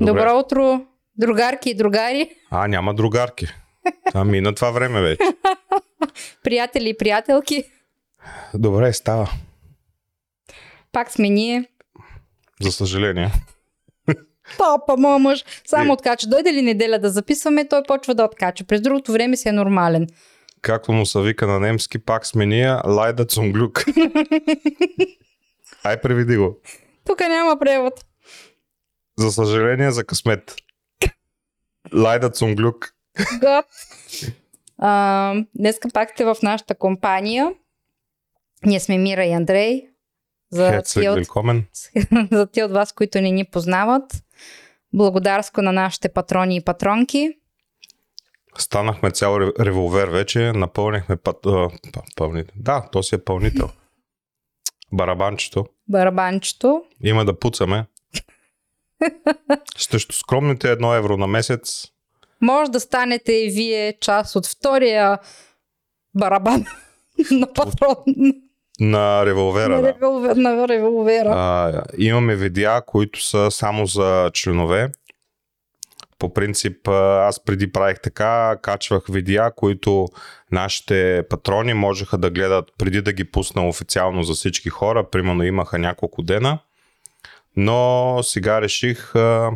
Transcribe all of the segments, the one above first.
Добре. Добро утро, другарки и другари, А, няма другарки. А мина това време вече. приятели и приятелки. Добре, става. Пак сме ние. За съжаление. Папа, моят мъж, само И- откача. Дойде ли неделя да записваме, той почва да откача. През другото време си е нормален. Както му се вика на немски, пак сме ние, Лайда Цунглюк. Ай, преведи го. Тук няма превод. За съжаление, за късмет. Лайда Цунглюк. Да. А, днеска пак сте в нашата компания. Ние сме Мира и Андрей. За тия, от, за тия от вас, които не ни познават. Благодарско на нашите патрони и патронки. Станахме цял ре- револвер вече. Напълнихме път... А, пълнител. Да, то си е пълнител. Барабанчето. Барабанчето. Има да пуцаме. Срещу скромните едно евро на месец. Може да станете и вие част от втория барабан на патрон На револвера. на, Да. револвер, на револвера. А, имаме видеа, които са само за членове. По принцип, аз преди правих така, качвах видеа, които нашите патрони можеха да гледат преди да ги пусна официално за всички хора. Примерно имаха няколко дена. Но сега реших а,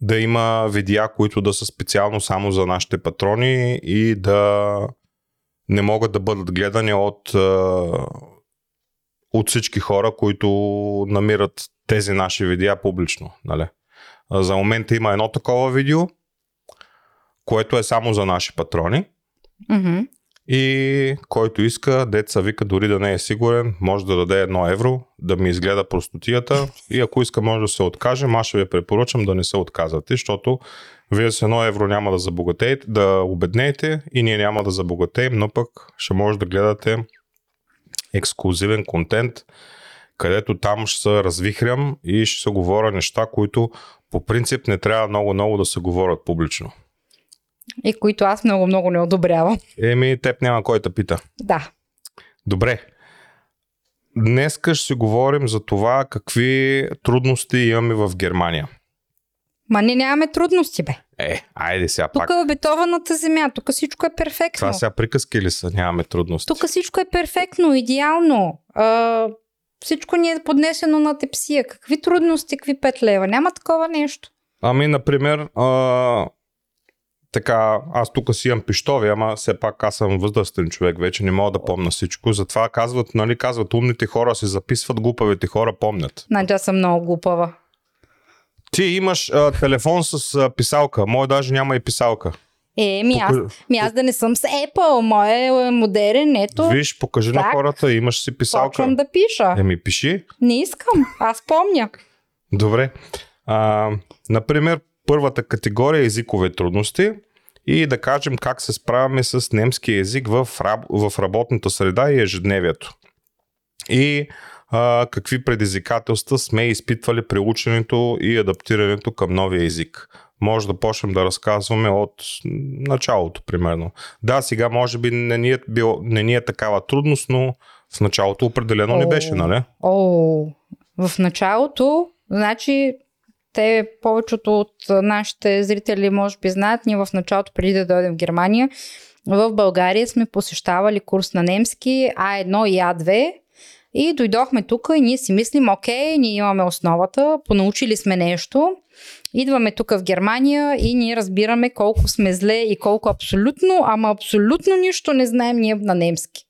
да има видеа, които да са специално само за нашите патрони и да не могат да бъдат гледани от от всички хора, които намират тези наши видеа публично. Нали? За момента има едно такова видео, което е само за наши патрони. Мгм. И който иска, деца вика, дори да не е сигурен, може да даде едно евро, да ми изгледа простотията и ако иска може да се откаже, аз ще ви препоръчам да не се отказвате, защото вие с едно евро няма да забогатеете, да обеднеете и ние няма да забогатеем, но пък ще може да гледате ексклюзивен контент, където там ще се развихрям и ще се говоря неща, които по принцип не трябва много-много да се говорят публично. И които аз много-много не одобрявам. Еми, теб няма кой да пита. Да. Добре. Днеска ще си говорим за това какви трудности имаме в Германия. Ма ние нямаме трудности, бе. Е, айде сега Тук пак. е обетованата земя, тук всичко е перфектно. Това сега приказки ли са? Нямаме трудности. Тук всичко е перфектно, идеално. А, всичко ни е поднесено на тепсия. Какви трудности, какви 5 лева? Няма такова нещо. Ами, например, а, така, аз тук си имам пиштови, ама все пак аз съм възрастен човек, вече не мога да помня всичко. Затова казват, нали, казват, умните хора се записват, глупавите хора помнят. Значи аз съм много глупава. Ти имаш а, телефон с а, писалка, мой даже няма и писалка. Е, ми аз, Пока- ми аз да не съм с Apple, мой е модерен, ето. Виж, покажи на Так. хората, имаш си писалка. Почвам да пиша. Еми, пиши. Не искам, аз помня. Добре. А, например, първата категория езикови трудности и да кажем как се справяме с немски език в, раб, в работната среда и ежедневието. И а, какви предизвикателства сме изпитвали при ученето и адаптирането към новия език. Може да почнем да разказваме от началото, примерно. Да, сега може би не ни е, бил, не ни е такава трудност, но в началото определено не О. беше, нали? О, в началото, значи, те повечето от нашите зрители може би знаят, ние в началото, преди да дойдем в Германия, в България сме посещавали курс на немски А1 и А2 и дойдохме тук и ние си мислим, окей, ние имаме основата, понаучили сме нещо, идваме тук в Германия и ние разбираме колко сме зле и колко абсолютно, ама абсолютно нищо не знаем ние на немски.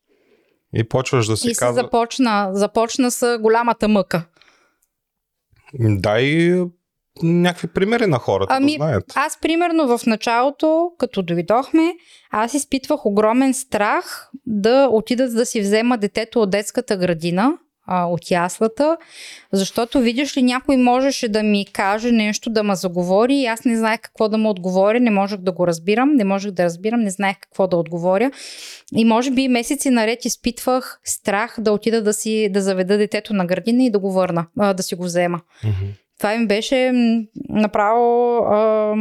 И почваш да си И се казва... започна, започна с голямата мъка. Дай някакви примери на хората Ами, да знаят. Аз, примерно, в началото, като дойдохме, аз изпитвах огромен страх да отида да си взема детето от детската градина, а, от яслата, защото видиш ли някой можеше да ми каже нещо, да ме заговори и аз не знаех какво да му отговоря, не можех да го разбирам, не можех да разбирам, не знаех какво да отговоря. И може би месеци наред изпитвах страх да отида да си да заведа детето на градина и да го върна, а, да си го взема. Мгм. Това ми беше направо а,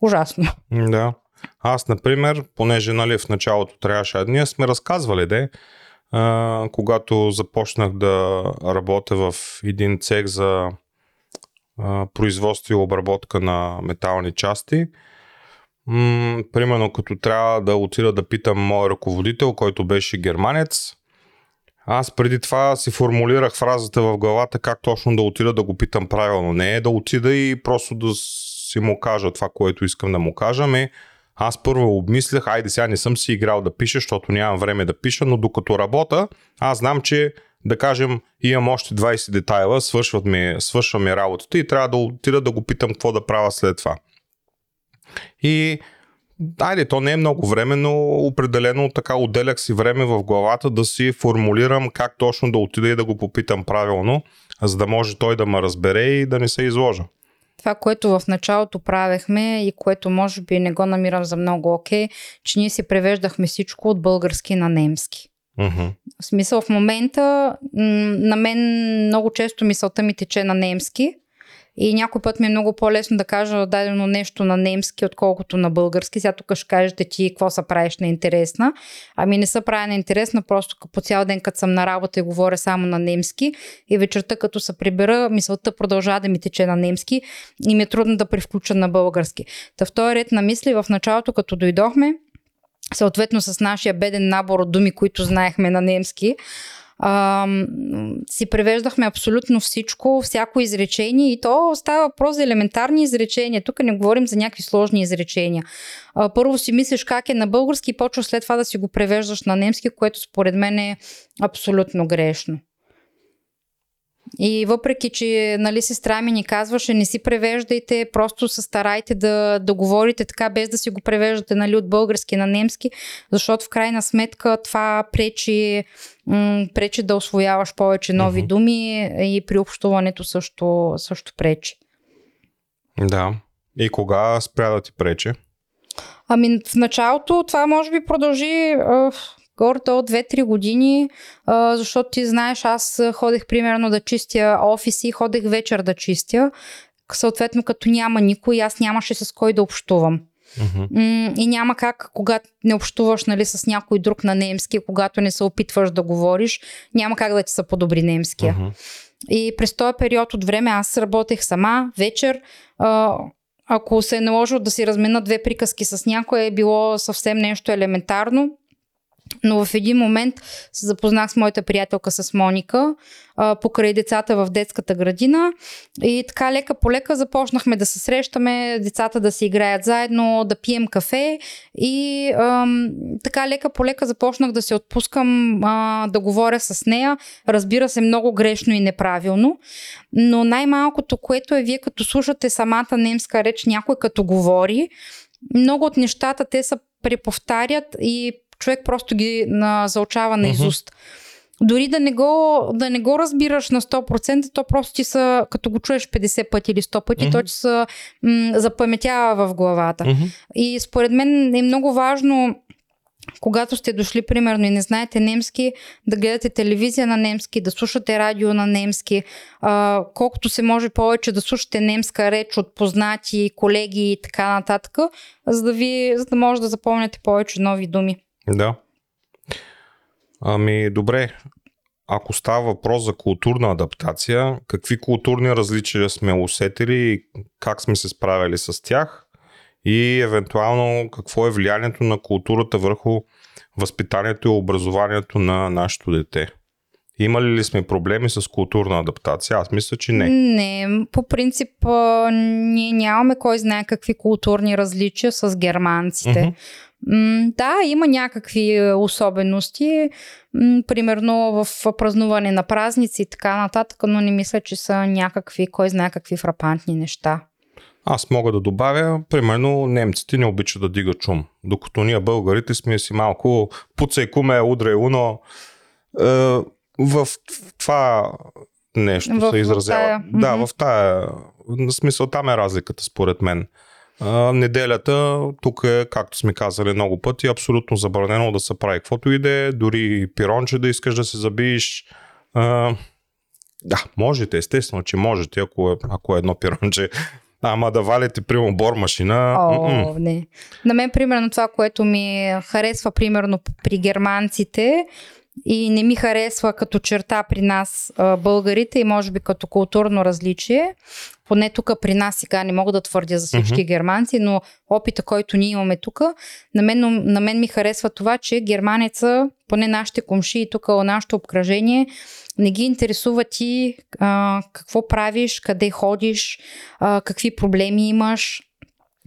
ужасно. Да. Аз, например, понеже нали, в началото трябваше, ние сме разказвали, де, а, когато започнах да работя в един цех за а, производство и обработка на метални части. М- примерно като трябва да отида да питам мой ръководител, който беше германец, аз преди това си формулирах фразата в главата как точно да отида да го питам правилно. Не е да отида и просто да си му кажа това, което искам да му кажа. Ами, аз първо обмислях, айде сега не съм си играл да пиша, защото нямам време да пиша, но докато работя, аз знам, че да кажем, имам още 20 детайла, свършват ми, свършва ми работата и трябва да отида да го питам какво да правя след това. И Айде, то не е много време, но определено така отделях си време в главата да си формулирам как точно да отида и да го попитам правилно, за да може той да ме разбере и да не се изложа. Това, което в началото правехме и което може би не го намирам за много окей, okay, че ние си превеждахме всичко от български на немски. Uh-huh. В смисъл в момента на мен много често мисълта ми тече на немски, и някой път ми е много по-лесно да кажа дадено нещо на немски, отколкото на български. Сега тук ще кажете ти какво са правиш на интересна. Ами не са правя на интересна, просто по цял ден, като съм на работа и говоря само на немски. И вечерта, като се прибера, мисълта продължава да ми тече на немски и ми е трудно да превключа на български. Та в този ред на мисли в началото, като дойдохме, съответно с нашия беден набор от думи, които знаехме на немски, а, си превеждахме абсолютно всичко, всяко изречение и то става въпрос за елементарни изречения. Тук не говорим за някакви сложни изречения. А, първо си мислиш как е на български и почваш след това да си го превеждаш на немски, което според мен е абсолютно грешно. И въпреки, че нали, сестра ми ни казваше, не си превеждайте, просто се старайте да, да говорите така, без да си го превеждате нали, от български на немски, защото в крайна сметка това пречи, м- пречи да освояваш повече нови uh-huh. думи и при общуването също, също пречи. Да. И кога спря да ти пречи? Ами в началото това може би продължи горе от 2-3 години, а, защото ти знаеш, аз ходех примерно да чистя офиси, ходех вечер да чистя. Съответно, като няма никой, аз нямаше с кой да общувам. Uh-huh. И няма как, когато не общуваш нали, с някой друг на немски, когато не се опитваш да говориш, няма как да ти се подобри немския. Uh-huh. И през този период от време аз работех сама, вечер. А, ако се е наложило да си размена две приказки с някой, е било съвсем нещо елементарно. Но в един момент се запознах с моята приятелка с Моника а, покрай децата в детската градина. И така лека по лека започнахме да се срещаме, децата да си играят заедно, да пием кафе. И ам, така лека по лека започнах да се отпускам а, да говоря с нея. Разбира се, много грешно и неправилно, но най-малкото, което е вие като слушате самата немска реч, някой като говори, много от нещата те са преповтарят и човек просто ги на, заучава на изуст. Uh-huh. Дори да не, го, да не го разбираш на 100%, то просто ти са, като го чуеш 50 пъти или 100 пъти, uh-huh. то ти се м- запаметява в главата. Uh-huh. И според мен е много важно когато сте дошли, примерно, и не знаете немски, да гледате телевизия на немски, да слушате радио на немски, а, колкото се може повече да слушате немска реч от познати, колеги и така нататък, за да, ви, за да може да запомняте повече нови думи. Да. Ами, добре. Ако става въпрос за културна адаптация, какви културни различия сме усетили и как сме се справили с тях? И евентуално какво е влиянието на културата върху възпитанието и образованието на нашето дете? Имали ли сме проблеми с културна адаптация? Аз мисля, че не. Не, по принцип ние нямаме кой знае какви културни различия с германците. Mm-hmm. Да, има някакви е, особености, примерно в празнуване на празници и така нататък, но не мисля, че са някакви, кой знае какви фрапантни неща. Аз мога да добавя, примерно немците не обичат да дигат шум, докато ние българите сме си малко пуцай куме, удрай уно. Е, в това нещо в, се изразява. Тая. Да, mm-hmm. в тая. На смисъл там е разликата според мен. А, неделята, тук е, както сме казали много пъти, абсолютно забранено да се прави каквото и да е, дори пиронче да искаш да се забиеш. А, да, можете, естествено, че можете, ако е, ако е едно пиронче. Ама да валите, примерно, бор машина. О, не. На мен, примерно, това, което ми харесва, примерно, при германците, и не ми харесва като черта при нас а, българите и може би като културно различие. Поне тук при нас сега не мога да твърдя за всички mm-hmm. германци, но опита, който ние имаме тук, на мен, на мен ми харесва това, че германеца, поне нашите комши и тук нашето обкръжение, не ги интересува ти а, какво правиш, къде ходиш, а, какви проблеми имаш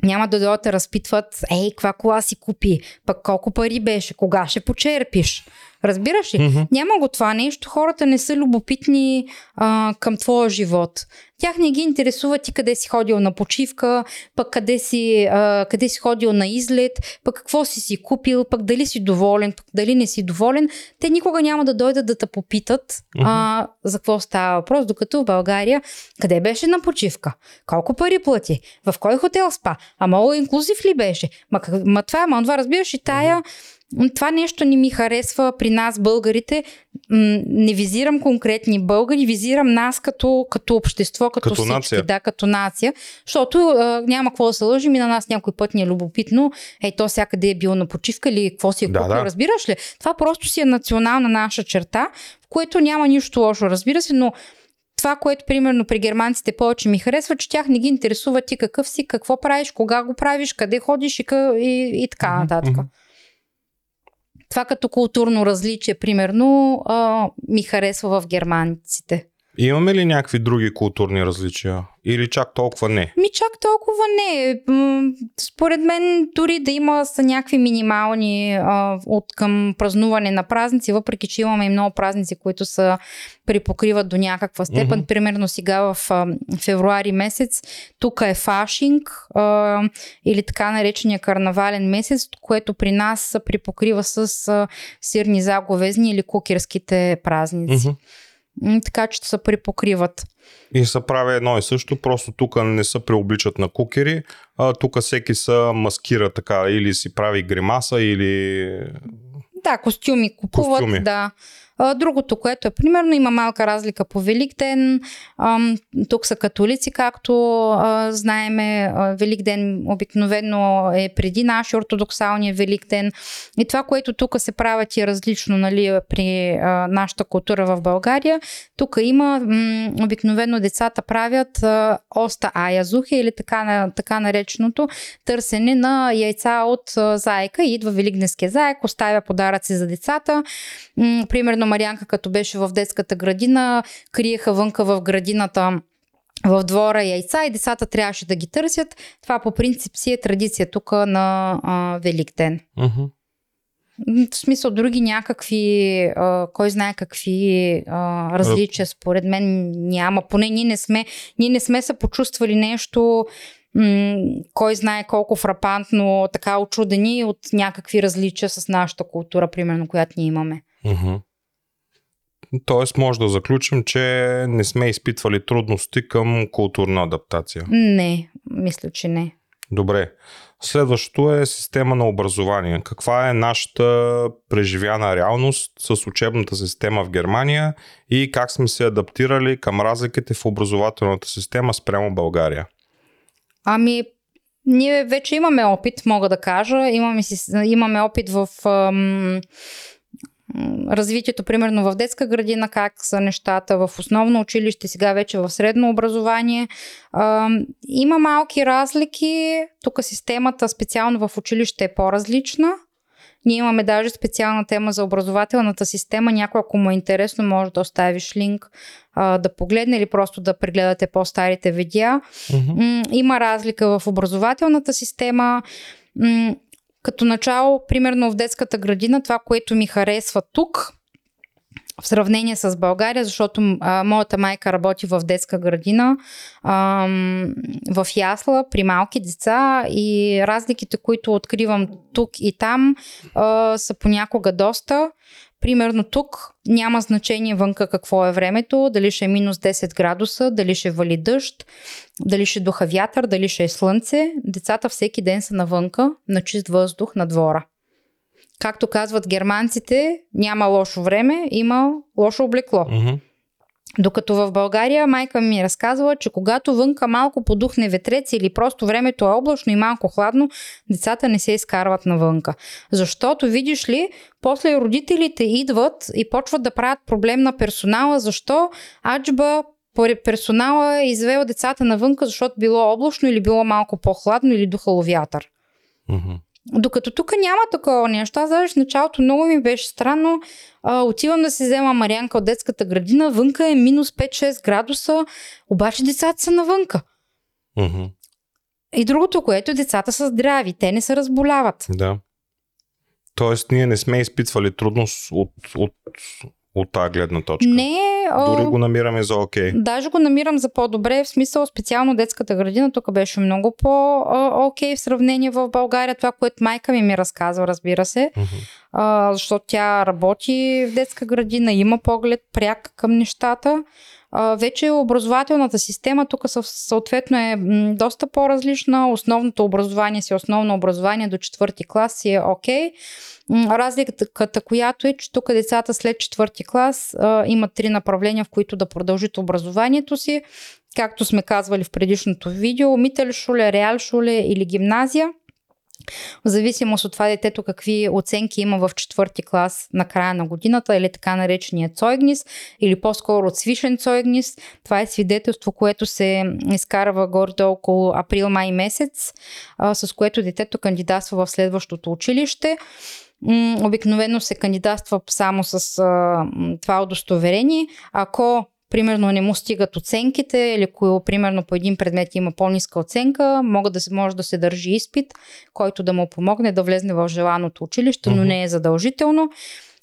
няма да дойдат да разпитват, ей, каква кола си купи, пък колко пари беше, кога ще почерпиш. Разбираш ли? Mm-hmm. Няма го това нещо. Хората не са любопитни а, към твоя живот. Тях не ги интересува ти къде си ходил на почивка, пък къде си, а, къде си ходил на излет, пък какво си си купил, пък дали си доволен, пък дали не си доволен. Те никога няма да дойдат да те попитат mm-hmm. а, за какво става въпрос, докато в България къде беше на почивка, колко пари плати, в кой хотел спа, а мало инклюзив ли беше, ма, ма това, ма това разбираш и тая mm-hmm това нещо не ми харесва при нас, българите. Не визирам конкретни българи, визирам нас като, като общество, като, като всички, нация. да, като нация, защото а, няма какво да се лъжим и на нас някой път ни е любопитно, ей, то всякъде е бил на почивка или какво си е да, купил, да. разбираш ли? Това просто си е национална наша черта, в което няма нищо лошо, разбира се, но това, което примерно при германците повече ми харесва, че тях не ги интересува ти какъв си, какво правиш, кога го правиш, къде ходиш и, и, и така нататък. Mm-hmm. Това като културно различие, примерно, а, ми харесва в германците. Имаме ли някакви други културни различия? Или чак толкова не? Ми чак толкова не. Според мен дори да има са някакви минимални а, от към празнуване на празници, въпреки че имаме и много празници, които са припокриват до някаква степен. Mm-hmm. Примерно сега в а, февруари месец, тук е фашинг а, или така наречения карнавален месец, което при нас се припокрива с а, сирни заговезни или кукерските празници. Mm-hmm така че се припокриват. И се прави едно и също, просто тук не се преобличат на кукери, а тук всеки се маскира така, или си прави гримаса, или... Да, костюми купуват, костюми. да. Другото, което е примерно, има малка разлика по Великден. Тук са католици, както знаеме. Великден обикновено е преди нашия ортодоксалния Великден. И това, което тук се правят е различно нали, при нашата култура в България. Тук има, обикновено децата правят оста аязухи или така, така нареченото търсене на яйца от заека. И идва Великденския заек, оставя подаръци за децата. Примерно Примерно Марианка, като беше в детската градина, криеха вънка в градината в двора яйца и децата трябваше да ги търсят. Това по принцип си е традиция тук на а, Великден. Uh-huh. В смисъл, други някакви, а, кой знае какви а, различия, според мен няма. Поне ние не сме, ние не сме се почувствали нещо, м- кой знае колко фрапантно, така очудени от някакви различия с нашата култура, примерно, която ние имаме. Uh-huh. Тоест, може да заключим, че не сме изпитвали трудности към културна адаптация. Не, мисля, че не. Добре. Следващото е система на образование. Каква е нашата преживяна реалност с учебната система в Германия и как сме се адаптирали към разликите в образователната система спрямо България? Ами, ние вече имаме опит, мога да кажа. Имаме, имаме опит в ам, развитието, примерно в детска градина, как са нещата в основно училище, сега вече в средно образование. А, има малки разлики. Тук системата специално в училище е по-различна. Ние имаме даже специална тема за образователната система. Някой, ако му е интересно, може да оставиш линк а, да погледне или просто да прегледате по-старите видеа. Mm-hmm. Има разлика в образователната система. Като начало, примерно в детската градина, това, което ми харесва тук, в сравнение с България, защото а, моята майка работи в детска градина, а, в ясла, при малки деца и разликите, които откривам тук и там, а, са понякога доста. Примерно тук няма значение вънка какво е времето, дали ще е минус 10 градуса, дали ще вали дъжд, дали ще духа вятър, дали ще е слънце. Децата всеки ден са навънка, на чист въздух, на двора. Както казват германците, няма лошо време, има лошо облекло. Mm-hmm. Докато в България майка ми е разказвала, че когато вънка малко подухне ветрец или просто времето е облачно и малко хладно, децата не се изкарват навънка. Защото, видиш ли, после родителите идват и почват да правят проблем на персонала, защо аджба персонала е извел децата навънка, защото било облачно или било малко по-хладно или духало вятър. Мгм. Докато тук няма такова нещо. Аз даже в началото много ми беше странно. А, отивам да си взема Марианка от детската градина. Вънка е минус 5-6 градуса, обаче децата са навънка. Мгм. И другото, което децата са здрави, те не се разболяват. Да. Тоест, ние не сме изпитвали трудност от, от, от тази гледна точка. Не, а, Дори го намираме за окей. даже го намирам за по-добре, в смисъл специално детската градина, тук беше много по-окей в сравнение в България. Това, което майка ми ми разказва, разбира се. Мгм. А, защото тя работи в детска градина, има поглед пряк към нещата. А, вече образователната система тук съответно е доста по-различна. Основното образование си е основно образование до четвърти клас си е окей. М, Разликата, която е, че тук децата след четвърти клас а, имат три направления, в които да продължат образованието си. Както сме казвали в предишното видео, Мителшуле, Реалшуле или гимназия. В зависимост от това детето какви оценки има в четвърти клас на края на годината или така наречения Цойгнис или по-скоро свишен Цойгнис. Това е свидетелство, което се изкарва горе-долу около април-май месец, с което детето кандидатства в следващото училище. Обикновено се кандидатства само с а, това удостоверение. Ако примерно не му стигат оценките или ако примерно по един предмет има по-ниска оценка, могат да може да се държи изпит, който да му помогне да влезне в желаното училище, но не е задължително.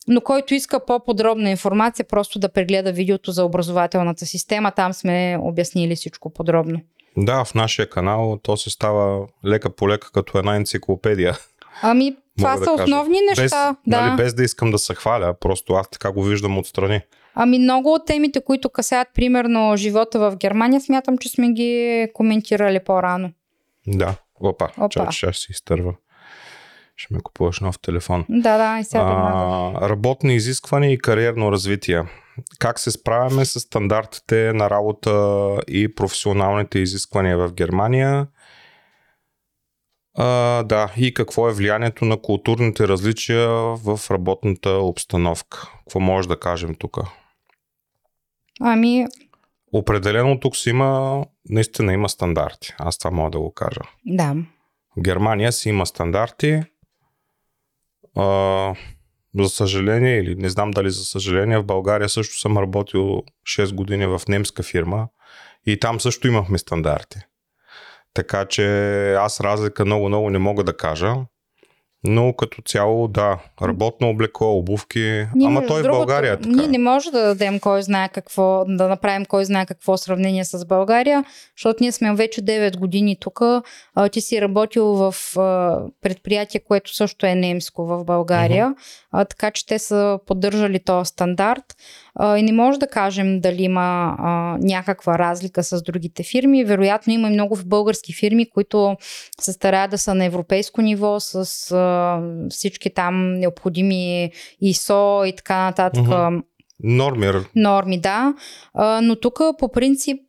Но който иска по-подробна информация, просто да прегледа видеото за образователната система, там сме обяснили всичко подробно. Да, в нашия канал то се става лека по лека като една енциклопедия. Ами, това да са кажа. основни неща. Без, да. нали, без да искам да се хваля, просто аз така го виждам отстрани. Ами много от темите, които касаят примерно живота в Германия, смятам, че сме ги коментирали по-рано. Да. Опа, Опа. чакай, ще си изтърва. Ще ме купуваш нов телефон. Да, да, и сега. А, работни изисквания и кариерно развитие. Как се справяме с стандартите на работа и професионалните изисквания в Германия? А, да, и какво е влиянието на културните различия в работната обстановка? Какво може да кажем тук? Ами, Определено тук си има, наистина има стандарти. Аз това мога да го кажа. да. Германия си има стандарти. А, за съжаление, или не знам дали за съжаление, в България също съм работил 6 години в немска фирма и там също имахме стандарти. Така че аз разлика много-много не мога да кажа. Но като цяло, да, работно облекло, обувки. Ние, Ама той в другото, България е така. Ние не може да дадем кой знае какво, да направим кой знае какво сравнение с България, защото ние сме вече 9 години тук. Ти си работил в предприятие, което също е немско в България, а, така че те са поддържали този стандарт. А, И не може да кажем дали има а, някаква разлика с другите фирми. Вероятно има и много български фирми, които се стараят да са на европейско ниво с а, всички там необходими ИСО и така нататък. Мгм. Нормир. Норми, да. Но тук по принцип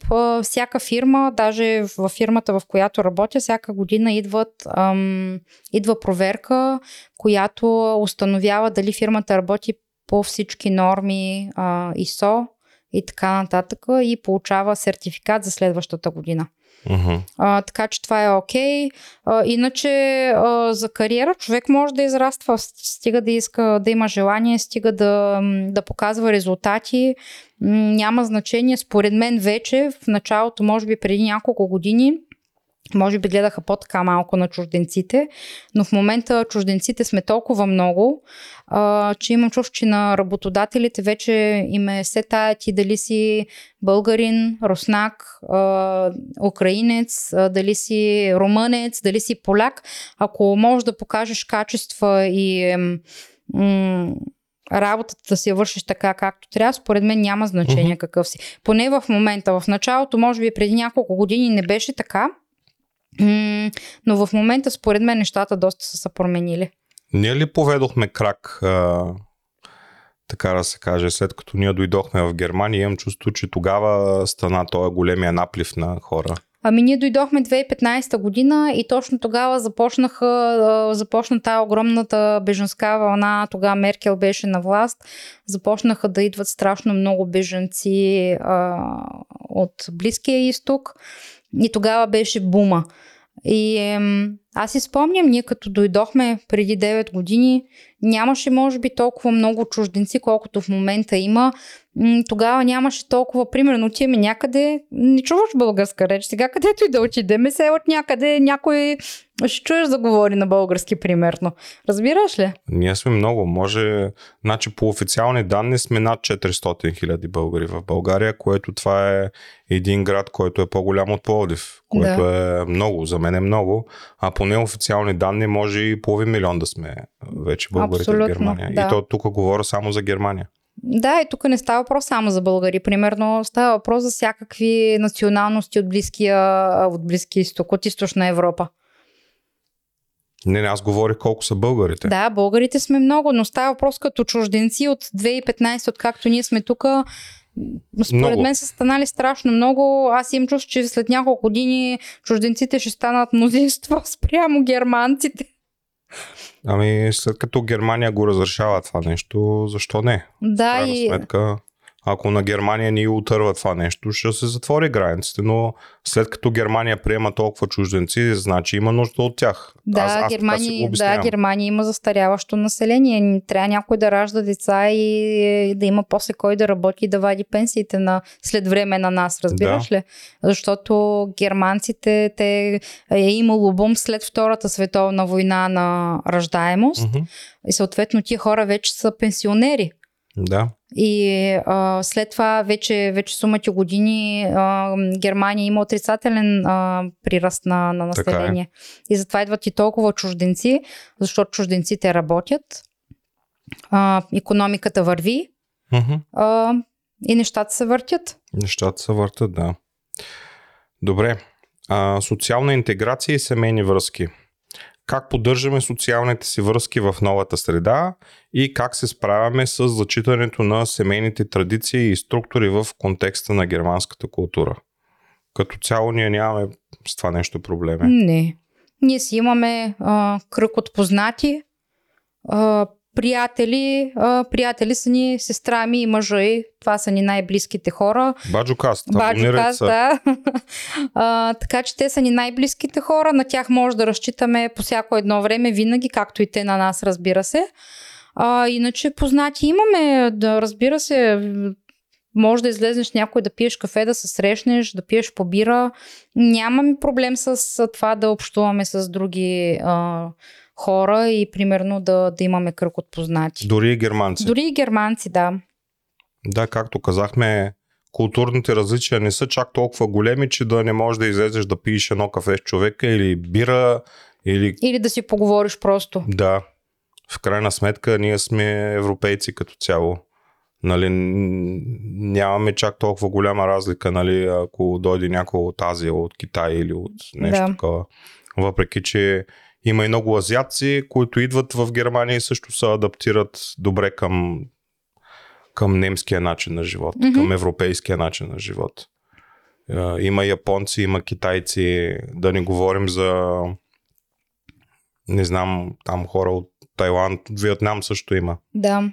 всяка фирма, даже в фирмата, в която работя, всяка година идват, ам, идва проверка, която установява дали фирмата работи по всички норми а, ИСО и така нататък и получава сертификат за следващата година. Мгм. А, така че това е окей. А, иначе а, за кариера човек може да израства, стига да иска да има желание, стига да, да показва резултати. Няма значение. Според мен вече в началото, може би преди няколко години, може би гледаха по-така малко на чужденците, но в момента чужденците сме толкова много, а, че имам чувство, че на работодателите вече им е се тая ти дали си българин, руснак, а, украинец, а, дали си румънец, дали си поляк. Ако можеш да покажеш качества и м- работата да си я вършиш така както трябва, според мен няма значение какъв си. Поне в момента, в началото, може би преди няколко години не беше така, но в момента според мен нещата доста са се променили. Ние ли поведохме крак а, така да се каже, след като ние дойдохме в Германия, имам чувство, че тогава стана този големия наплив на хора. Ами ние дойдохме 2015 година и точно тогава започнаха, започна тази огромната беженска вълна. Тогава Меркел беше на власт. Започнаха да идват страшно много беженци а, от Близкия изток. И тогава беше бума. И ем, аз си спомням, ние като дойдохме преди 9 години, нямаше може би толкова много чужденци, колкото в момента има. Тогава нямаше толкова, примерно, отиваме някъде, не чуваш българска реч. Сега където и да отидеме, се от някъде някой ще чуеш да говори на български, примерно. Разбираш ли? Ние сме много. Може, значи по официални данни сме над 400 хиляди българи в България, което това е един град, който е по-голям от Пловдив, което да. е много, за мен е много. А по неофициални данни може и половин милион да сме вече българите Абсолютно, в Германия. Да. И то тук говоря само за Германия. Да, и тук не става въпрос само за българи. Примерно става въпрос за всякакви националности от Близкия, от Близкия изток, от източна Европа. Не, не, аз говорих колко са българите. Да, българите сме много, но става въпрос като чужденци от 2015, откакто ние сме тук. Според много. мен са станали страшно много. Аз им чувствам, че след няколко години чужденците ще станат мнозинство спрямо германците. Ами, след като Германия го разрешава това нещо, защо не? Да, и... Сметка, ако на Германия ни отърва това нещо, ще се затвори границите, но след като Германия приема толкова чужденци, значи има нужда от тях. Да, аз, аз Германия, да, Германия има застаряващо население. Трябва някой да ражда деца и да има после кой да работи и да вади пенсиите на, след време на нас, разбираш да. ли? Защото германците, те е имало бум след Втората световна война на раждаемост mm-hmm. и съответно тия хора вече са пенсионери. Да. И а, след това вече, вече сумати години а, Германия има отрицателен а, прираст на, на население. Е. И затова идват и толкова чужденци, защото чужденците работят, а, економиката върви mm-hmm. а, и нещата се въртят. Нещата се въртят, да. Добре. А, социална интеграция и семейни връзки как поддържаме социалните си връзки в новата среда и как се справяме с зачитането на семейните традиции и структури в контекста на германската култура. Като цяло ние нямаме с това нещо проблеми. Не. Ние си имаме а, кръг от познати, а, приятели, а, приятели са ни сестра ми и мъжа Това са ни най-близките хора. Баджукаст. Баджукаст, да. а, така че те са ни най-близките хора. На тях може да разчитаме по всяко едно време, винаги, както и те на нас, разбира се. А, иначе познати имаме, да разбира се, може да излезнеш някой да пиеш кафе, да се срещнеш, да пиеш побира. Нямаме проблем с това да общуваме с други а, хора и примерно да, да имаме кръг от познати. Дори и германци. Дори и германци, да. Да, както казахме, културните различия не са чак толкова големи, че да не можеш да излезеш да пиеш едно кафе с човека или бира, или... Или да си поговориш просто. Да. В крайна сметка ние сме европейци като цяло. Нали, нямаме чак толкова голяма разлика, нали, ако дойде някой от Азия, от Китай или от нещо да. такова. Въпреки, че има и много азиатци, които идват в Германия и също се адаптират добре към, към немския начин на живот, mm-hmm. към европейския начин на живот. Има японци, има китайци, да не говорим за не знам, там хора от Тайланд, Виетнам също има. Да.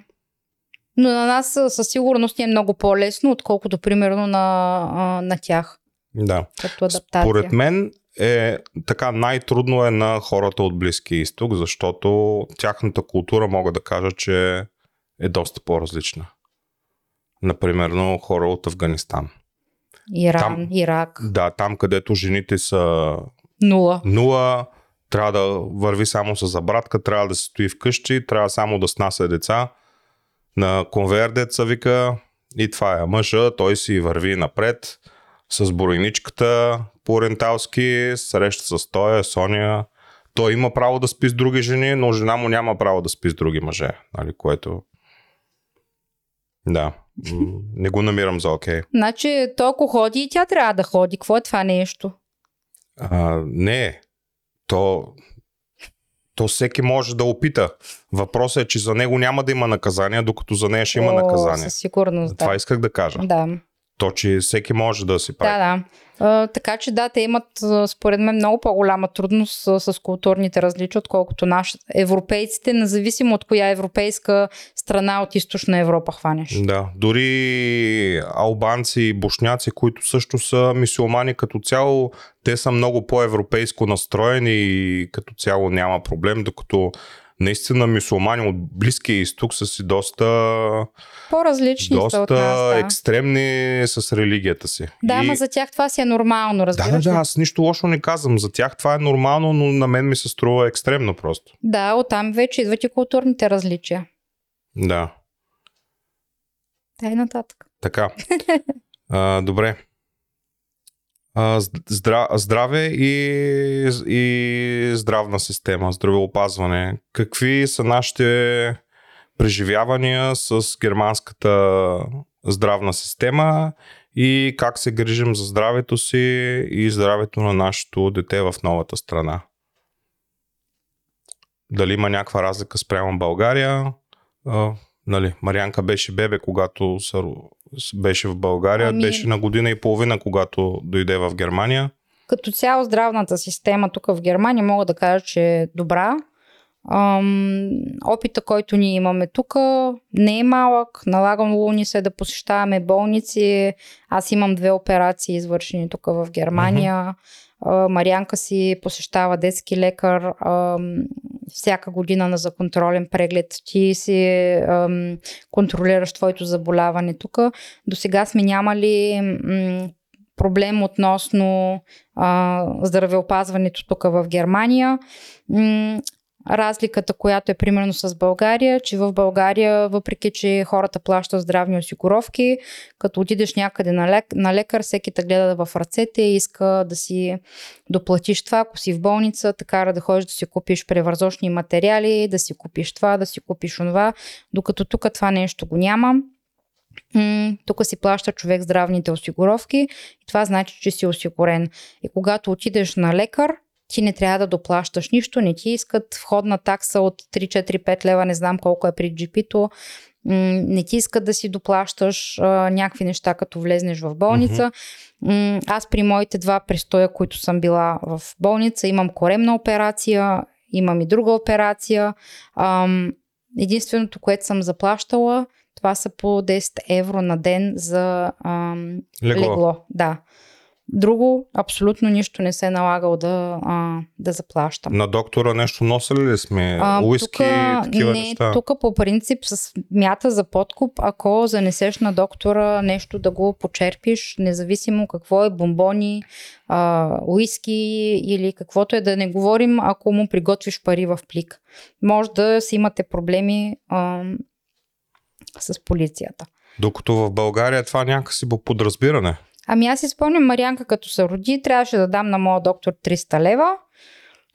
Но на нас със сигурност е много по-лесно, отколкото примерно на, на тях. Да. Като адаптация. Според мен е така най-трудно е на хората от Близкия изток, защото тяхната култура мога да кажа, че е доста по-различна. Например, хора от Афганистан. Иран, там, Ирак. Да, там където жените са нула. нула, трябва да върви само с забратка, трябва да се стои вкъщи, трябва само да снася деца. На конвейер деца вика и това е мъжа, той си върви напред с бойничката по-ориенталски, среща с Тоя, Соня. Той има право да спи с други жени, но жена му няма право да спи с други мъже, нали, което... Да, не го намирам за окей. Okay. Значи, то ако ходи и тя трябва да ходи. Какво е това нещо? А, не, то То всеки може да опита. Въпросът е, че за него няма да има наказание, докато за нея ще има О, наказание. Със сигурност, Това да. исках да кажа. Да. То, че всеки може да си прави. Да, да. А, така че да, те имат според мен много по-голяма трудност а, с културните различия, отколкото нашите. Европейците, независимо от коя европейска страна от източна Европа хванеш. Да, дори албанци и бошняци, които също са мисиомани като цяло, те са много по-европейско настроени и като цяло няма проблем, докато наистина мисиомани от Близкия изток са си доста, По-различни са от доста нас, да. екстремни с религията си. Да, И- ама за тях това си е нормално, Да, разбираш да, ли? да, аз нищо лошо не казвам. За тях това е нормално, но на мен ми се струва екстремно просто. Да, оттам вече идват и културните различия. Да, Дай нататък. така. А, добре. Здра, здраве и, и здравна система, здравеопазване. Какви са нашите преживявания с германската здравна система и как се грижим за здравето си и здравето на нашето дете в новата страна? Дали има някаква разлика спрямо България? А, нали, Марианка беше бебе, когато са, беше в България, Ами- беше на година и половина, когато дойде в Германия. Като цяло здравната система тук в Германия мога да кажа, че е добра. Ам, опита, който ние имаме тук, не е малък. Налагало ни се да посещаваме болници. Аз имам две операции, извършени тук в Германия. А, Марианка си посещава детски лекар всяка година на за контролен преглед. Ти си контролираш твоето заболяване тук. До сега сме нямали проблем относно здравеопазването тук в Германия. Разликата, която е примерно с България, че в България, въпреки че хората плащат здравни осигуровки, като отидеш някъде на, лек, на лекар, всеки те гледа в ръцете и иска да си доплатиш това, ако си в болница, те кара да ходиш да си купиш превързочни материали, да си купиш това, да си купиш онова, докато тук това нещо го няма. Тук си плаща човек здравните осигуровки и това значи, че си осигурен. И когато отидеш на лекар, ти не трябва да доплащаш нищо, не ти искат входна такса от 3-4-5 лева, не знам колко е при GP-то, не ти искат да си доплащаш а, някакви неща, като влезнеш в болница. М, аз при моите два престоя, които съм била в болница, имам коремна операция, имам и друга операция. Ам, единственото, което съм заплащала, това са по 10 евро на ден за ам, Легло. легло. Да. Друго, абсолютно нищо не се е налагало да, а, да заплащам. На доктора нещо носили ли сме? А, Уиски, тука, такива не, неща? тук по принцип с мята за подкуп, ако занесеш на доктора нещо да го почерпиш, независимо какво е, бомбони, а, уиски или каквото е да не говорим, ако му приготвиш пари в плик. Може да си имате проблеми а, с полицията. Докато в България това някакси по подразбиране. Ами аз си спомням Марианка като се роди, трябваше да дам на моя доктор 300 лева.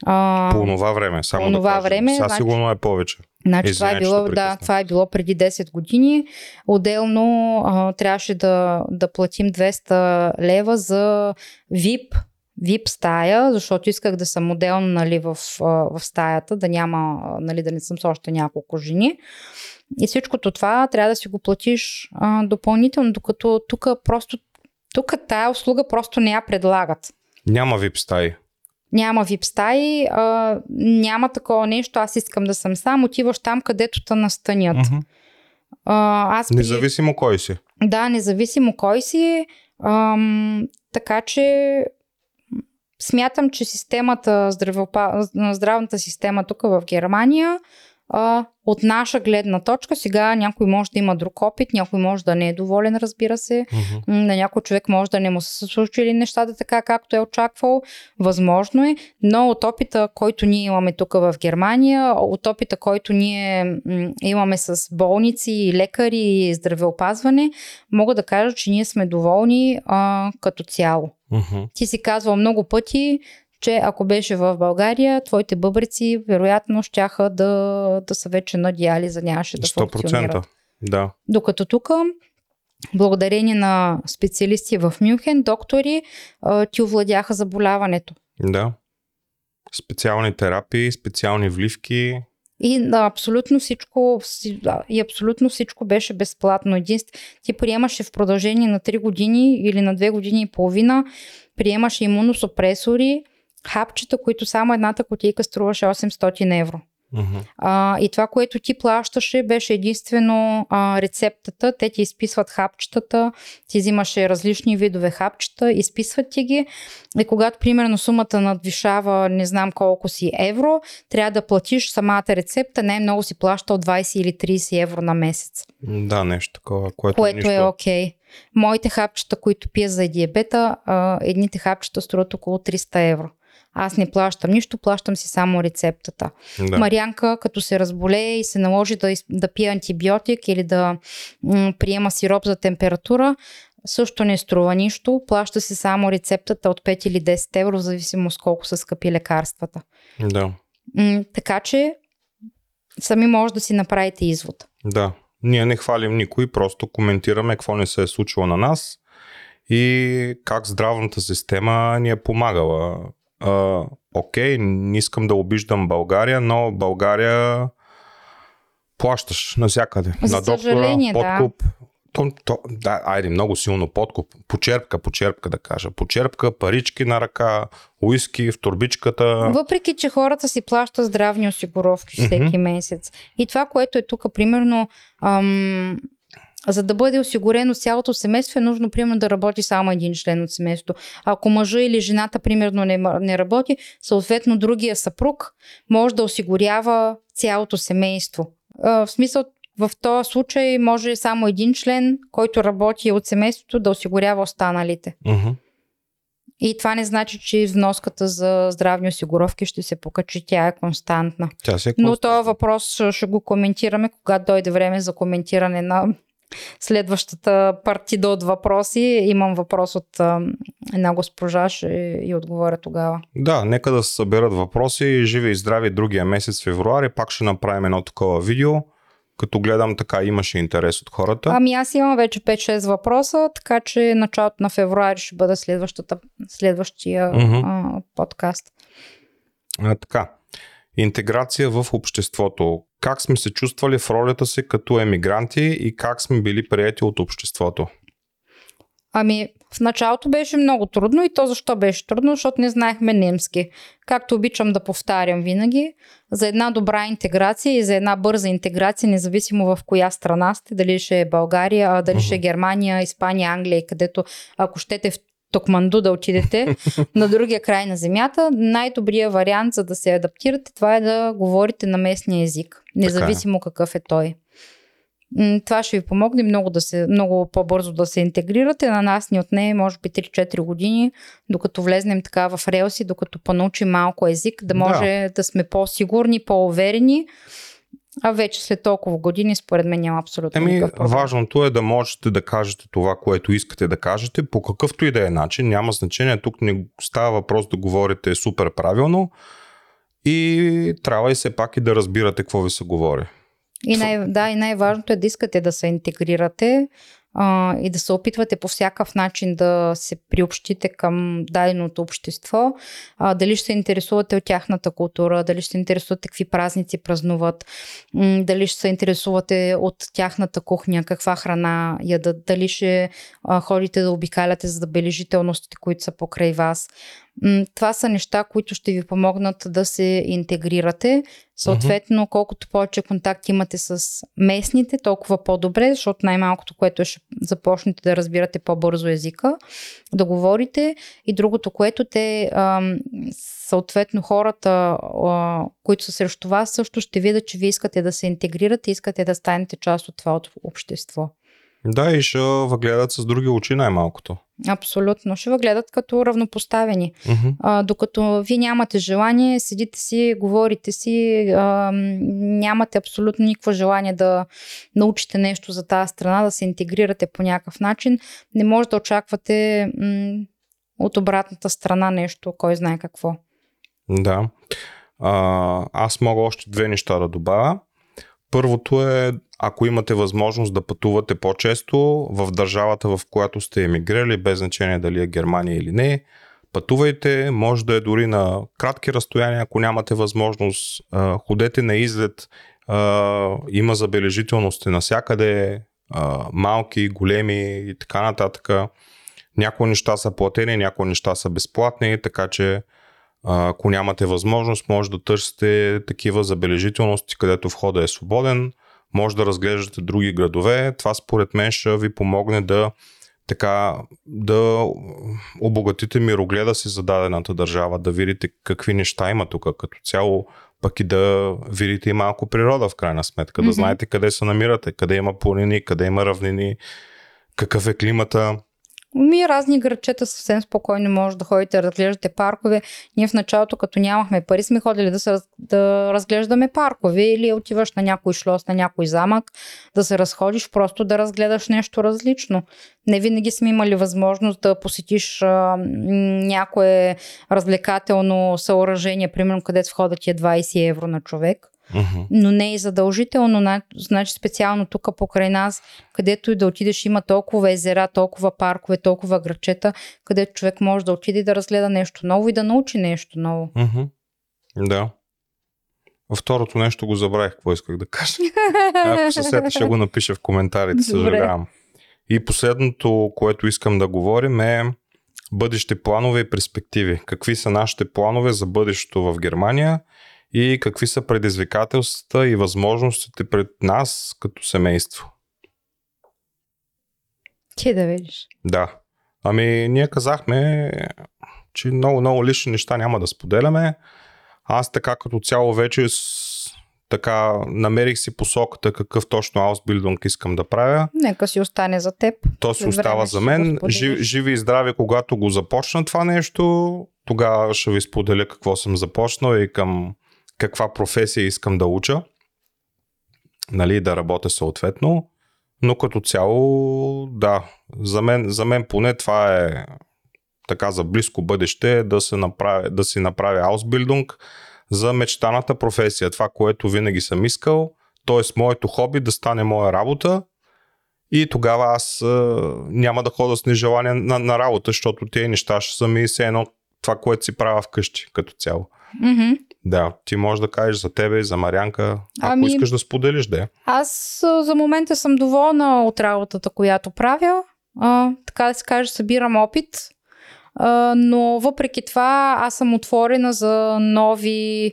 А, По това време, само по да онова кажем. време, Сега значи- сигурно е повече. Значи това, е било, да, това е било преди 10 години. Отделно а, трябваше да, да платим 200 лева за VIP, VIP стая, защото исках да съм отделно нали, в, в стаята, да няма, нали, да не съм с още няколко жени. И всичкото това трябва да си го платиш а, допълнително, докато тук просто тук тая услуга просто не я предлагат. Няма вип стаи. Няма вип стаи, а, няма такова нещо, аз искам да съм сам, отиваш там, където те настанят. Мгм. А, аз при... Независимо кой си. Да, независимо кой си. Ам, така че смятам, че системата, здравеопа... здравната система тук в Германия, а, от наша гледна точка, сега някой може да има друг опит, някой може да не е доволен, разбира се. М, На някой човек може да не му са случили нещата така, както е очаквал. Възможно е, но от опита, който ние имаме тук в Германия, от опита, който ние имаме с болници, и лекари и здравеопазване, мога да кажа, че ние сме доволни а, като цяло. Мгм. Ти си казвал много пъти, че ако беше в България, твоите бъбреци вероятно щяха да, да са вече на диализа, нямаше да 100%. функционират. Да. Докато тук, благодарение на специалисти в Мюнхен, доктори, ти овладяха заболяването. Да. Специални терапии, специални вливки. И да, абсолютно всичко, и абсолютно всичко беше безплатно. Единствено, ти приемаше в продължение на 3 години или на 2 години и половина, приемаше имуносупресори, хапчета, които само едната котийка струваше 800 евро. Мгм. А, и това, което ти плащаше, беше единствено а, рецептата. Те ти изписват хапчетата, ти взимаше различни видове хапчета, изписват ти ги. И когато, примерно, сумата надвишава не знам колко си евро, трябва да платиш самата рецепта. Най-много си плащал 20 или 30 евро на месец, Да, нещо такова, което, което нищо... е окей. Моите хапчета, които пия за диабета, а, едните хапчета струват около 300 евро. Аз не плащам нищо, плащам си само рецептата. Да. Марянка, като се разболее и се наложи да, да пие антибиотик или да м- приема сироп за температура, също не струва нищо. Плаща се само рецептата от 5 или 10 евро, в зависимост колко са скъпи лекарствата. да. М- така че сами може да си направите извод. Да. Ние не хвалим никой, просто коментираме какво не се е случило на нас и как здравната система ни е помагала. А, окей, не искам да обиждам България, но България плащаш навсякъде. За на доктора, съжаление, да. подкуп. То, то, да, айде, много силно подкуп. Почерпка, почерпка да кажа. Почерпка, парички на ръка, уиски в турбичката. Въпреки, че хората си плащат здравни осигуровки всеки месец. И това, което е тук, примерно, ам, за да бъде осигурено цялото семейство, е нужно, примерно, да работи само един член от семейството. Ако мъжа или жената, примерно, не, не работи, съответно, другия съпруг може да осигурява цялото семейство. А, в смисъл, в този случай може само един член, който работи от семейството, да осигурява останалите. Мгм. И това не значи, че вноската за здравни осигуровки ще се покачи. Тя е константна. Тя си е Но константна. този въпрос ще го коментираме, когато дойде време за коментиране на следващата партида от въпроси. Имам въпрос от а, една госпожа, ще и отговоря тогава. Да, нека да се съберат въпроси. Живи и здрави другия месец февруари. Пак ще направим едно такова видео. Като гледам така имаше интерес от хората. Ами аз имам вече 5-6 въпроса, така че началото на февруари ще бъде следващата, следващия Мгм. а, подкаст. А, така. Интеграция в обществото. Как сме се чувствали в ролята си като емигранти и как сме били прияти от обществото? Ами, в началото беше много трудно и то защо беше трудно? Защото не знаехме немски. Както обичам да повтарям винаги, за една добра интеграция и за една бърза интеграция, независимо в коя страна сте, дали ще е България, дали ще е Германия, Испания, Англия, където, ако щете в Токманду да отидете на другия край на земята, най-добрият вариант за да се адаптирате, това е да говорите на местния език, независимо какъв е той. Това ще ви помогне много, да се, много по-бързо да се интегрирате. На нас ни отне може би 3-4 години, докато влезнем така в релси, докато понаучим малко език, да Да. може да, да сме по-сигурни, по-уверени. А вече след толкова години, според мен няма абсолютно Еми, никакъв проблем. важното е да можете да кажете това, което искате да кажете, по какъвто и да е начин. Няма значение. Тук не става въпрос да говорите супер правилно и трябва и все пак и да разбирате какво ви се говори. И най- да, и най-важното е да искате да се интегрирате а, и да се опитвате по всякакъв начин да се приобщите към даденото общество. А, дали ще се интересувате от тяхната култура, дали ще се интересувате какви празници празнуват, м, дали ще се интересувате от тяхната кухня, каква храна ядат, дали ще а, ходите да обикаляте забележителностите, които са покрай вас. Това са неща, които ще ви помогнат да се интегрирате. Съответно, колкото повече контакт имате с местните, толкова по-добре, защото най-малкото, което ще започнете да разбирате по-бързо езика, да говорите. И другото, което те, съответно, хората, които са срещу вас, също ще видят, че вие искате да се интегрирате, искате да станете част от това общество. Да, и ще въгледат с други очи най-малкото. Абсолютно. Ще ви гледат като равнопоставени. Мгм. А, докато вие нямате желание, седите си, говорите си, а, нямате абсолютно никакво желание да научите нещо за тази страна, да се интегрирате по някакъв начин, не може да очаквате м, от обратната страна нещо, кой знае какво. Да. А, аз мога още две неща да добавя. Първото е, ако имате възможност да пътувате по-често в държавата, в която сте емиграли, без значение дали е Германия или не, пътувайте, може да е дори на кратки разстояния, ако нямате възможност, ходете на излет, има забележителности навсякъде, малки, големи и така нататък. Някои неща са платени, някои неща са безплатни, така че ако нямате възможност, може да търсите такива забележителности, където входа е свободен, може да разглеждате други градове. Това според мен ще ви помогне да така да обогатите мирогледа си за дадената държава, да видите какви неща има тук като цяло, пък и да видите и малко природа в крайна сметка, да mm-hmm. знаете къде се намирате, къде има планини, къде има равнини, какъв е климата. Ми разни градчета съвсем спокойно може да ходите да разглеждате паркове. Ние в началото, като нямахме пари, сме ходили да, се, да разглеждаме паркове или отиваш на някой шлос, на някой замък, да се разходиш, просто да разгледаш нещо различно. Не винаги сме имали възможност да посетиш а, някое развлекателно съоръжение, примерно където входът ти е 20 евро на човек. Uh-huh. Но не е задължително, значи специално тук покрай нас, където и да отидеш, има толкова езера, толкова паркове, толкова грачета, където човек може да отиде да разгледа нещо ново и да научи нещо ново. Uh-huh. Да. Второто нещо го забравих, какво исках да кажа. Ако се сета, ще го напиша в коментарите, съжалявам. И последното, което искам да говорим е бъдещи планове и перспективи. Какви са нашите планове за бъдещето в Германия – и какви са предизвикателствата и възможностите пред нас като семейство. Ти да видиш. Да. Ами, ние казахме, че много, много лични неща няма да споделяме. Аз така като цяло вече с, така намерих си посоката какъв точно аусбилдинг искам да правя. Нека си остане за теб. То си остава за мен. Жив, живи и здрави, когато го започна това нещо, тогава ще ви споделя какво съм започнал и към каква професия искам да уча, нали, да работя съответно, но като цяло, да, за мен, за мен поне това е така за близко бъдеще да, се направи, да си направя аусбилдинг за мечтаната професия, това, което винаги съм искал, т.е. моето хоби да стане моя работа и тогава аз а, няма да хода с нежелание на, на работа, защото тези неща ще са ми все едно това, което си правя вкъщи като цяло. Mm-hmm. Да, ти можеш да кажеш за тебе и за Марянка, ако ами, искаш да споделиш, да. Аз за момента съм доволна от работата, която правя. А, така да се каже, събирам опит. А, но въпреки това, аз съм отворена за нови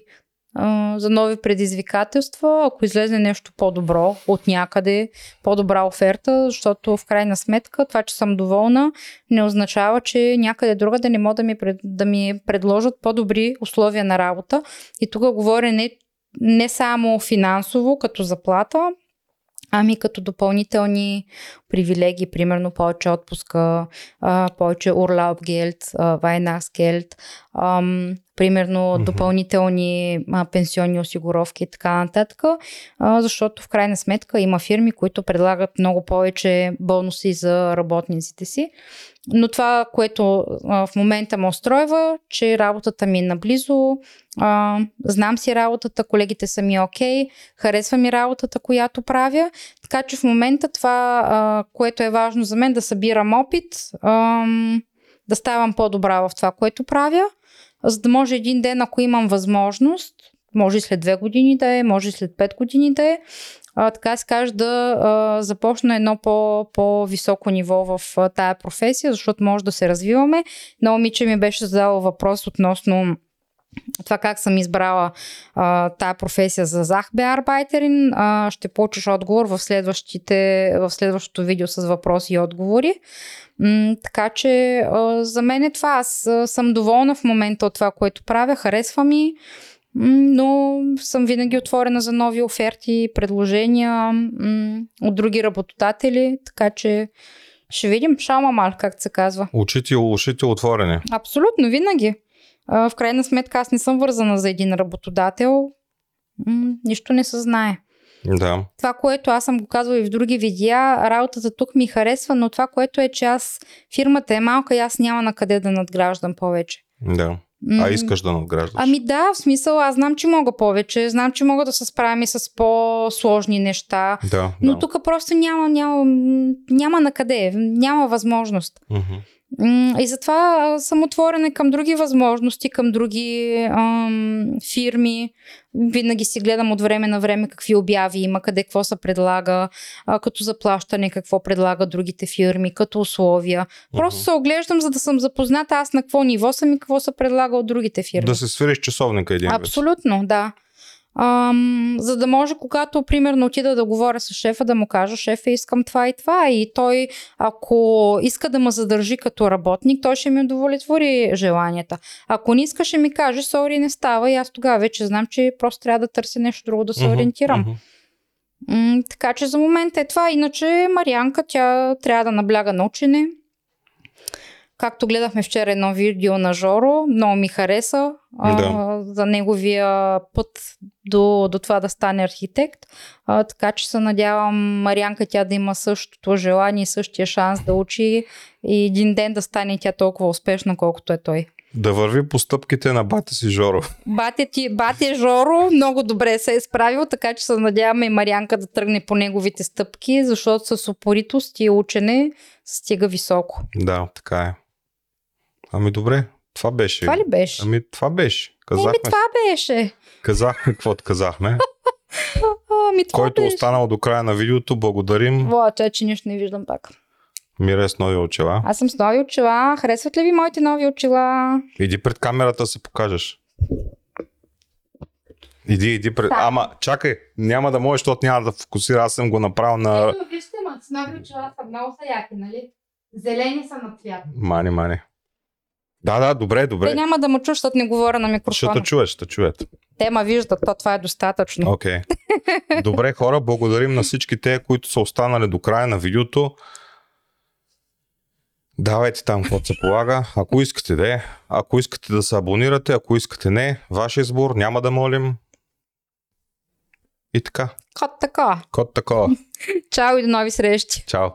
за нови предизвикателства, ако излезе нещо по-добро от някъде, по-добра оферта, защото в крайна сметка това, че съм доволна, не означава, че някъде друга да не могат да ми, да ми предложат по-добри условия на работа. И тук говоря не, не само финансово, като заплата, Ами като допълнителни привилегии, примерно повече отпуска, повече Urlaubgeld, Weihnachtsgeld, примерно mm-hmm. допълнителни а, пенсионни осигуровки и така нататък, а, защото в крайна сметка има фирми, които предлагат много повече бонуси за работниците си. Но това, което а, в момента ме устройва, че работата ми е наблизо, а, знам си работата, колегите са ми окей, okay, харесва ми работата, която правя. Така че в момента това, а, което е важно за мен, да събирам опит, а, да ставам по-добра в това, което правя за да може един ден, ако имам възможност, може и след две години да е, може и след пет години да е, а, така се каже, да а, започна едно по, по-високо ниво в а, тая професия, защото може да се развиваме. Много момиче ми беше задала въпрос относно това как съм избрала а, тая професия за Захбеарбайтерин. А, ще получиш отговор в, следващите, в следващото видео с въпроси и отговори. М, така че а, за мен е това. Аз а, съм доволна в момента от това, което правя. Харесва ми но съм винаги отворена за нови оферти, предложения от други работодатели, така че ще видим шалмамал, как се казва. Учите, ушите отворени. Абсолютно, винаги. В крайна сметка аз не съм вързана за един работодател. Нищо не се знае. Да. Това, което аз съм го казвала и в други видеа, работата тук ми харесва, но това, което е, че аз фирмата е малка и аз няма на къде да надграждам повече. Да. А искаш да надграждаш? Ами да, в смисъл аз знам, че мога повече, знам, че мога да се справя и с по-сложни неща, да, но да. тук просто няма, няма, няма на къде, няма възможност. Uh-huh. И затова съм отворена към други възможности, към други ам, фирми. Винаги си гледам от време на време какви обяви има, къде какво се предлага, а, като заплащане, какво предлагат другите фирми, като условия. Просто Мгм. се оглеждам, за да съм запозната аз на какво ниво съм и какво се предлага от другите фирми. Да се свириш часовника един. Абсолютно, да. Ам, за да може, когато, примерно, отида да говоря с шефа, да му кажа, шефе, искам това и това. И той, ако иска да ме задържи като работник, той ще ми удовлетвори желанията. Ако не иска, ще ми каже, сори, не става. И аз тогава вече знам, че просто трябва да търся нещо друго да се Мгм, ориентирам. мгм. М, така че за момента е това. Иначе Марианка, тя трябва да набляга на учене. Както гледахме вчера едно видео на Жоро, много ми хареса а, Да. за неговия път до, до това да стане архитект. А, така че се надявам Марианка тя да има същото желание и същия шанс да учи и един ден да стане тя толкова успешна, колкото е той. Да върви по стъпките на бата си Жоро. Батя, ти, батя Жоро много добре се е справил, така че се надяваме и Марианка да тръгне по неговите стъпки, защото с упоритост и учене стига високо. Да, така е. Ами добре, това беше. Това ли беше? Ами това беше. Казахме, Еми, това беше. казахме каквото казахме. Ами, това Който е беше. останал до края на видеото, благодарим. Во, че, че нищо не виждам пак. Мира е с нови очила. Аз съм с нови очила. Харесват ли ви моите нови очила? Иди пред камерата да се покажеш. Иди, иди пред... Да. Ама, чакай, няма да може, защото няма да фокусира. Аз съм го направил на... вижте, ма, с нови очила са много са яки, нали? Зелени са на цвят. Мани, мани. Да, да, добре, Те добре. няма да ме чуш, защото не говоря на Ще микрофона. те чуеш, ще чуят. Те ма виждат, то това е достатъчно. Окей. Добре, хора, благодарим на всички те, които са останали до края на видеото. Давайте там каквото се полага. Ако искате да е, ако искате да се абонирате, ако искате не, ваш избор, няма да молим. И така. Кот така. Код такова. Чао и до нови срещи. Чао.